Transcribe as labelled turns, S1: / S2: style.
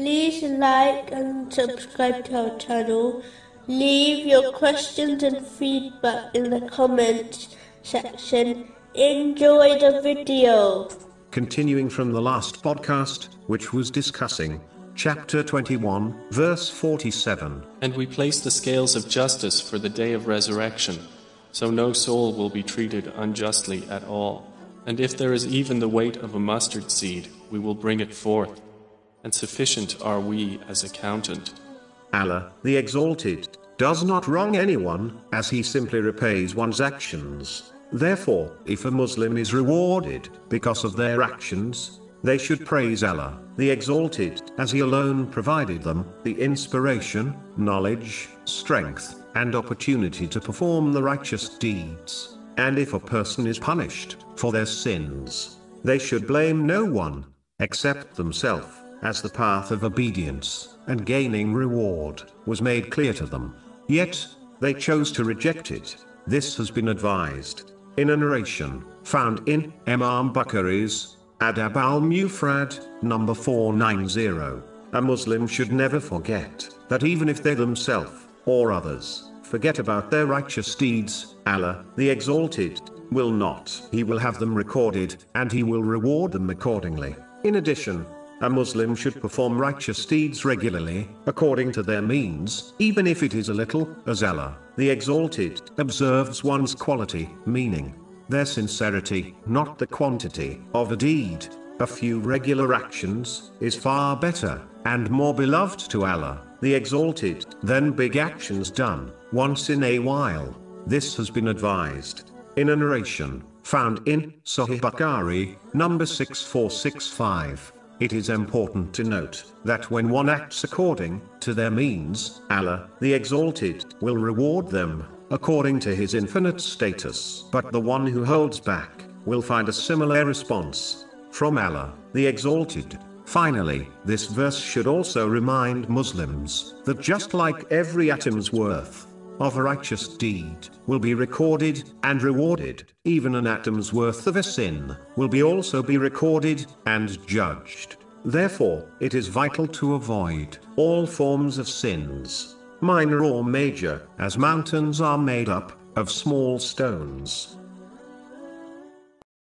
S1: like and subscribe to our channel. Leave your questions and feedback in the comments section. Enjoy the video.
S2: Continuing from the last podcast, which was discussing chapter 21, verse 47.
S3: And we place the scales of justice for the day of resurrection, so no soul will be treated unjustly at all. And if there is even the weight of a mustard seed, we will bring it forth. And sufficient are we as accountant.
S2: Allah, the Exalted, does not wrong anyone, as he simply repays one's actions. Therefore, if a Muslim is rewarded because of their actions, they should praise Allah, the Exalted, as He alone provided them the inspiration, knowledge, strength, and opportunity to perform the righteous deeds. And if a person is punished for their sins, they should blame no one except themselves, as the path of obedience and gaining reward was made clear to them. Yet, they chose to reject it. This has been advised in a narration found in Imam Bukhari's Adab al Mufrad, number 490. A Muslim should never forget that even if they themselves or others forget about their righteous deeds, Allah, the Exalted, will not. He will have them recorded, and He will reward them accordingly. In addition, a Muslim should perform righteous deeds regularly, according to their means, even if it is a little, as Allah, the Exalted, observes one's quality, meaning their sincerity, not the quantity, of a deed. A few regular actions is far better and more beloved to Allah, the Exalted, than big actions done once in a while. This has been advised in a narration found in Sahih Bukhari, number 6465. It is important to note that when one acts according to their means, Allah, the Exalted, will reward them according to his infinite status. But the one who holds back will find a similar response from Allah, the Exalted. Finally, this verse should also remind Muslims that just like every atom's worth of a righteous deed will be recorded and rewarded, even an atom's worth of a sin will be also be recorded and judged. Therefore, it is vital to avoid all forms of sins, minor or major, as mountains are made up of small stones.